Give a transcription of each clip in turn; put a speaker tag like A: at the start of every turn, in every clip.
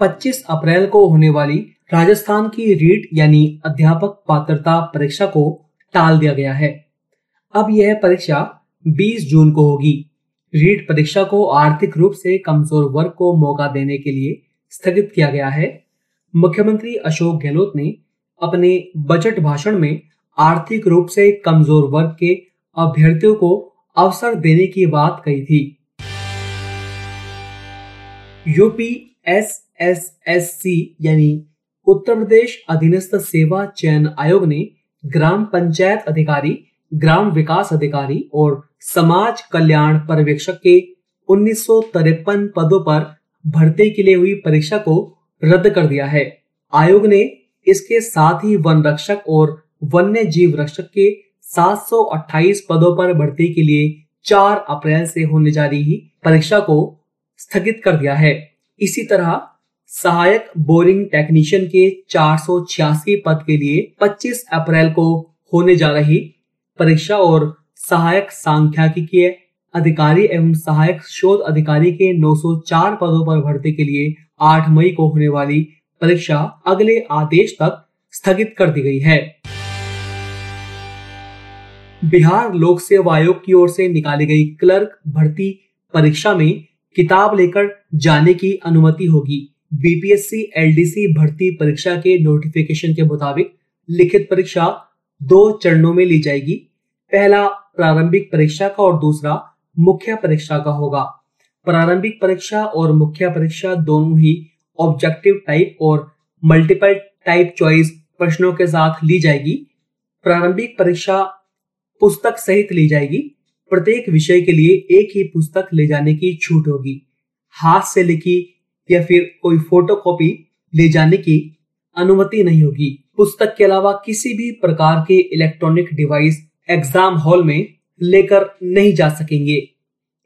A: 25 अप्रैल को होने वाली राजस्थान की रीट यानी अध्यापक पात्रता परीक्षा को टाल दिया गया है। अब यह परीक्षा 20 जून को होगी। रीट परीक्षा को आर्थिक रूप से कमज़ोर वर्ग को मौका देने के लिए स्थगित किया गया है। मुख्यमंत्री अशोक गहलोत ने अपने बजट भाषण में आर्थिक रूप से कमज़ोर वर्ग के अभ्यर्थियों को अवसर देने की बात कही थी। UP S S S C यानी उत्तर प्रदेश अधीनस्थ सेवा चयन आयोग ने ग्राम पंचायत अधिकारी, ग्राम विकास अधिकारी और समाज कल्याण पर्यवेक्षक के उन्नीस सौ तिरपन पदों पर भर्ती के लिए हुई परीक्षा को रद्द कर दिया है। आयोग ने इसके साथ ही वन रक्षक और वन्य जीव रक्षक के 728 पदों पर भर्ती के लिए 4 अप्रैल से होने जा रही परीक्षा को स्थगित कर दिया है। इसी तरह सहायक बोरिंग टेक्नीशियन के चार सौ छियासी पद के लिए 25 अप्रैल को होने जा रही परीक्षा और सहायक सांख्यिकीय अधिकारी एवं सहायक शोध अधिकारी के 904 पदों पर भर्ती के लिए 8 मई को होने वाली परीक्षा अगले आदेश तक स्थगित कर दी गई है। बिहार लोक सेवा आयोग की ओर से निकाली गई क्लर्क भर्ती परीक्षा में किताब लेकर जाने की अनुमति होगी। बीपीएससी एलडीसी भर्ती परीक्षा के नोटिफिकेशन के मुताबिक लिखित परीक्षा दो चरणों में ली जाएगी। पहला प्रारंभिक परीक्षा का और दूसरा मुख्य परीक्षा का होगा। प्रारंभिक परीक्षा और मुख्य परीक्षा दोनों ही ऑब्जेक्टिव टाइप और मल्टीपल टाइप चॉइस प्रश्नों के साथ ली जाएगी। प्रारंभिक परीक्षा पुस्तक सहित ली जाएगी। प्रत्येक विषय के लिए एक ही पुस्तक ले जाने की छूट होगी। हाथ से लिखी या फिर कोई फ़ोटो कॉपी ले जाने की अनुमति नहीं होगी। पुस्तक के अलावा किसी भी प्रकार के इलेक्ट्रॉनिक डिवाइस एग्ज़ाम हॉल में लेकर नहीं जा सकेंगे।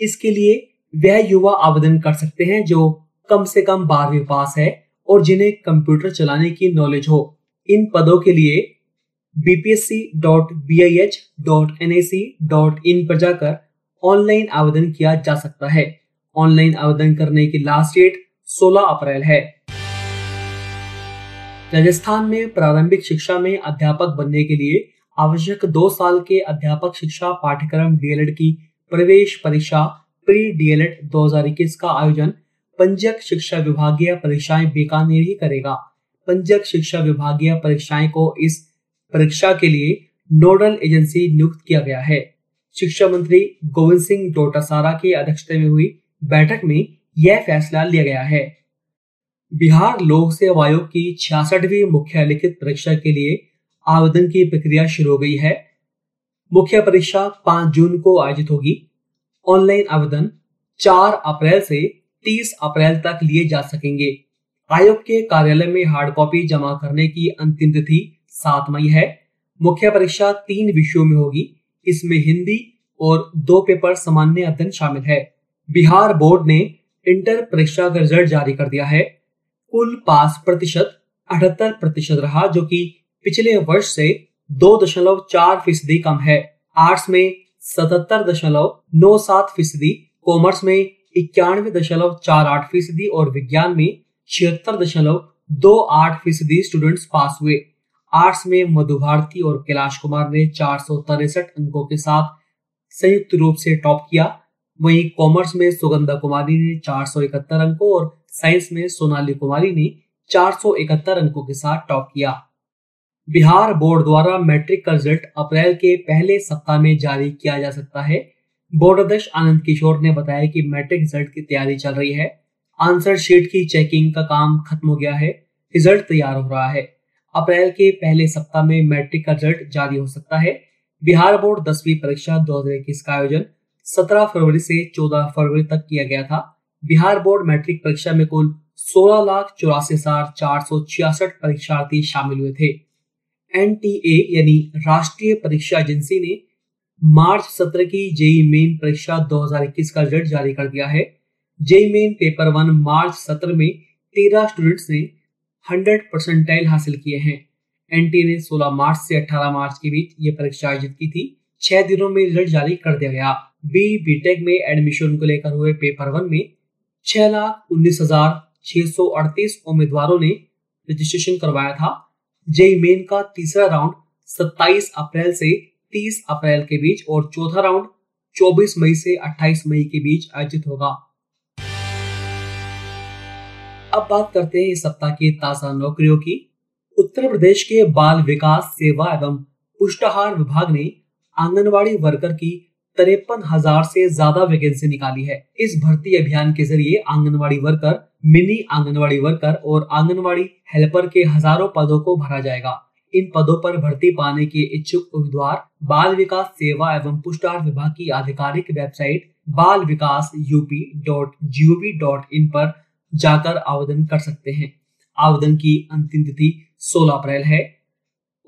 A: इसके लिए वह युवा आवेदन कर सकते हैं जो कम से कम बारहवीं पास है और जिन्हें कंप्यूटर चलाने की नॉलेज हो। इन पदों के लिए bpsc.bih.nac.in पर जाकर ऑनलाइन आवेदन किया जा सकता है। ऑनलाइन आवेदन करने की लास्ट डेट 16 अप्रैल है। राजस्थान में प्रारंभिक शिक्षा में अध्यापक बनने के लिए आवश्यक दो साल के अध्यापक शिक्षा पाठ्यक्रम डीएलएड की प्रवेश परीक्षा प्री डीएलएड 2021 का आयोजन पंजक शिक्षा विभागीय परीक्षाएँ बीकानेर ही करेगा। पंजक शिक्षा विभागीय परीक्षाएँ को इस परीक्षा के लिए नोडल एजेंसी नियुक्त किया गया है। शिक्षा मंत्री गोविंद सिंह डोटासारा की अध्यक्षता में हुई बैठक में यह फैसला लिया गया है। बिहार लोक सेवा आयोग की छियासठवीं मुख्य लिखित परीक्षा के लिए आवेदन की प्रक्रिया शुरू हो गई है। मुख्य परीक्षा 5 जून को आयोजित होगी। ऑनलाइन आवेदन 4 अप्रैल से 30 अप्रैल तक लिए जा सकेंगे। आयोग के कार्यालय में हार्ड कॉपी जमा करने की अंतिम तिथि 7 मई है। मुख्य परीक्षा तीन विषयों में होगी। इसमें हिंदी और दो पेपर सामान्य अध्ययन शामिल है। बिहार बोर्ड ने इंटर परीक्षा का रिज़ल्ट जारी कर दिया है। कुल पास प्रतिशत अठहत्तर प्रतिशत रहा, जो कि पिछले वर्ष से दो दशमलव चार फ़ीसदी कम है। आर्ट्स में सतहत्तर दशमलव नौ सात फ़ीसदी, कॉमर्स में इक्यानवे दशमलव चार आठ फ़ीसदी और विज्ञान में छिहत्तर दशमलव दो आठ फ़ीसदी स्टूडेंट्स पास हुए। आर्ट्स में मधु भारती और कैलाश कुमार ने चार सौ तिरसठ अंकों के साथ संयुक्त रूप से टॉप किया। वहीं कॉमर्स में सुगंधा कुमारी ने चार सौ इकहत्तर अंकों और साइंस में सोनाली कुमारी ने चार सौ इकहत्तर अंकों के साथ टॉप किया। बिहार बोर्ड द्वारा मैट्रिक का रिज़ल्ट अप्रैल के पहले सप्ताह में जारी किया जा सकता है। बोर्ड अध्यक्ष आनंद किशोर ने बताया कि मैट्रिक रिज़ल्ट की तैयारी चल रही है। आंसर शीट की चेकिंग का काम खत्म हो गया है। रिज़ल्ट तैयार हो रहा है। अप्रैल के पहले सप्ताह में मैट्रिक का रिज़ल्ट जारी हो सकता है। बिहार बोर्ड दसवीं परीक्षा दो हज़ार इक्कीस का आयोजन 17 फरवरी से 14 फरवरी तक किया गया था। बिहार बोर्ड मैट्रिक परीक्षा में कुल सोलह लाख चौरासी हज़ार चार सौ छियासठ परीक्षार्थी शामिल हुए थे। एनटीए यानी राष्ट्रीय परीक्षा एजेंसी ने मार्च सत्र की जेई मेन परीक्षा 2021 का रिज़ल्ट जारी कर दिया है। JE main paper one March सत्र में तेरह स्टूडेंट्स ने 100 परसेंटाइल हासिल किए हैं। एनटी ने 16 मार्च से 18 मार्च के बीच ये परीक्षा आयोजित की थी। छह दिनों में रिज़ल्ट जारी कर दिया गया। बी बीटेक में एडमिशन को लेकर हुए पेपर वन में छह लाख उन्नीस हज़ार छह सौ अड़तीस उम्मीदवारों ने रजिस्ट्रेशन करवाया था। जेई मेन का तीसरा राउंड 27 अप्रैल से 30 अप्रैल के बीच और चौथा राउंड 24 मई से 28 मई के बीच आयोजित होगा। अब बात करते हैं इस सप्ताह की ताज़ा नौकरियों की। उत्तर प्रदेश के बाल विकास सेवा एवं पुष्टाहार विभाग ने आंगनवाड़ी वर्कर की तिरपन हज़ार से ज़्यादा वैकेंसी निकाली है। इस भर्ती अभियान के ज़रिए anganwadi worker mini anganwadi worker और आंगनवाड़ी हेल्पर के हज़ारों पदों को भरा जाएगा। इन पदों पर भर्ती पाने के इच्छुक उम्मीदवार, बाल विकास सेवा एवं पुष्टाहार विभाग की आधिकारिक website Bal Vikas UP dot G O V dot in पर जाकर आवेदन कर सकते हैं। आवेदन की अंतिम तिथि 16 अप्रैल है।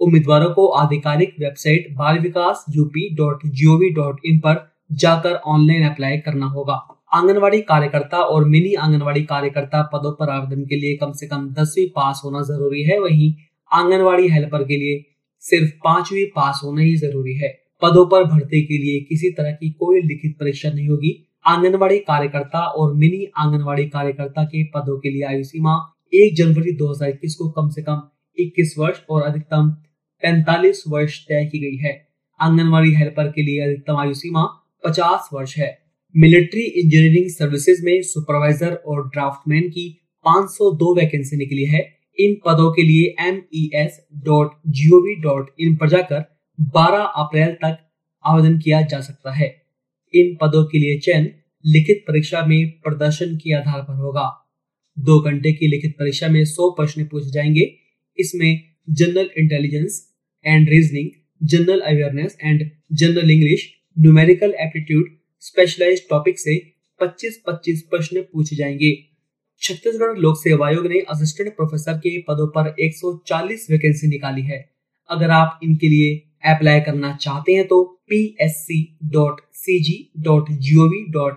A: उम्मीदवारों को आधिकारिक website Bal Vikas UP dot G O V dot in पर जाकर ऑनलाइन अप्लाई करना होगा। आंगनवाड़ी कार्यकर्ता और मिनी आंगनवाड़ी कार्यकर्ता पदों पर आवेदन के लिए कम से कम दसवीं पास होना ज़रूरी है। वहीं आंगनवाड़ी हेल्पर के लिए सिर्फ़ पांचवी पास होना ही ज़रूरी है। पदों पर भर्ती के लिए किसी तरह की कोई लिखित परीक्षा नहीं होगी। आंगनवाड़ी कार्यकर्ता और मिनी आंगनवाड़ी कार्यकर्ता के पदों के लिए आयु सीमा एक जनवरी 2021 को कम से कम 21 वर्ष और अधिकतम 45 वर्ष तय की गई है। आंगनवाड़ी हेल्पर के लिए अधिकतम आयु सीमा 50 वर्ष है। मिलिट्री इंजीनियरिंग सर्विसेज़ में सुपरवाइजर और ड्राफ्टमैन की 502 वैकेंसी निकली है। इन पदों के लिए M E S dot G O V dot in पर जाकर 12 अप्रैल तक आवेदन किया जा सकता है। इन पदों के लिए चयन लिखित परीक्षा में प्रदर्शन के आधार पर होगा। दो घंटे की लिखित परीक्षा में सौ प्रश्न पूछे जाएँगे। इसमें general intelligence and reasoning general awareness and general English numerical aptitude specialised topic से 25-25 प्रश्न पूछे जाएँगे। छत्तीसगढ़ लोक सेवा आयोग ने असिस्टेंट प्रोफेसर के पदों पर 140 वैकेंसी निकाली है। अगर आप इनके लिए अप्लाई करना चाहते हैं तो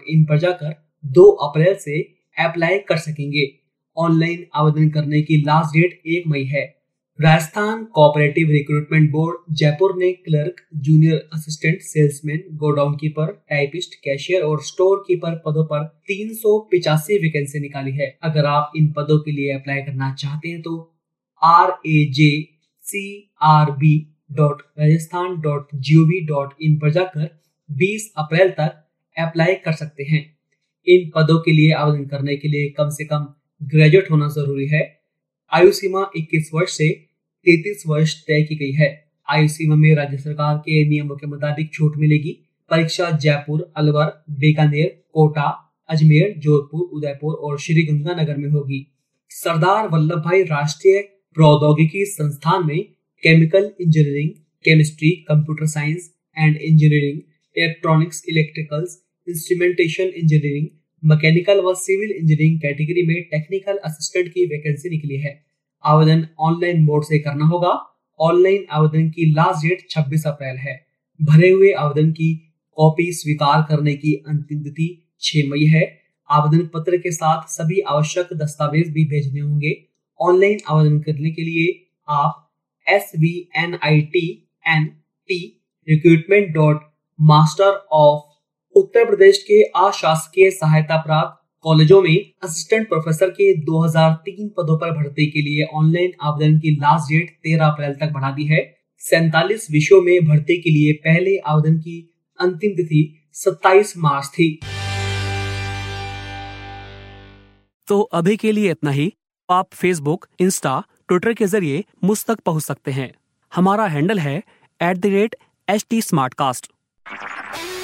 A: इन पर जाकर 2 अप्रैल से अप्लाई कर सकेंगे। ऑनलाइन आवेदन करने की लास्ट डेट एक मई है। Rajasthan cooperative recruitment board Jaipur ने clerk junior assistant salesman godown keeper typist cashier और स्टोर कीपर पदों पर तीन वैकेंसी निकाली है। अगर आप इन पदों के लिए अप्लाई करना चाहते हैं तो R A J C R B dot Rajasthan dot G O V dot in पर जाकर 20 अप्रैल तक अप्लाई कर सकते हैं। इन पदों के लिए आवेदन करने के लिए कम से कम ग्रेजुएट होना ज़रूरी है। आयु सीमा 21 वर्ष से 33 वर्ष तय की गई है। आयु सीमा में राज्य सरकार के नियमों के मुताबिक छूट मिलेगी। परीक्षा जयपुर, अलवर, बीकानेर, कोटा, अजमेर, जोधपुर, उदयपुर और श्री गंगानगर में होगी। सरदार वल्लभ भाई राष्ट्रीय प्रौद्योगिकी संस्थान में chemical engineering, chemistry, computer science and engineering, electronics, electricals, instrumentation engineering mechanical व सिविल इंजीनियरिंग कैटेगरी में टेक्निकल असिस्टेंट की वैकेंसी निकली है। आवेदन ऑनलाइन मोड से करना होगा। ऑनलाइन आवेदन की लास्ट डेट 26 अप्रैल है। भरे हुए आवेदन की कॉपी स्वीकार करने की अंतिम तिथि 6 मई है। आवेदन पत्र के साथ सभी आवश्यक दस्तावेज़ भी भेजने होंगे। ऑनलाइन आवेदन करने के लिए आप S V N I T N T recruitment dot master of Uttar Pradesh के अशासकीय सहायता प्राप्त कॉलेजों में असिस्टेंट प्रोफेसर के 2003 पदों पर भर्ती के लिए ऑनलाइन आवेदन की लास्ट डेट 13 अप्रैल तक बढ़ा दी है। सैतालीस विषयों में भर्ती के लिए पहले आवेदन की अंतिम तिथि 27 मार्च थी।
B: तो अभी के लिए इतना ही। आप फेसबुक इंस्टा ट्विटर के ज़रिए मुझ तक पहुँच सकते हैं। हमारा हैंडल है at the rate H T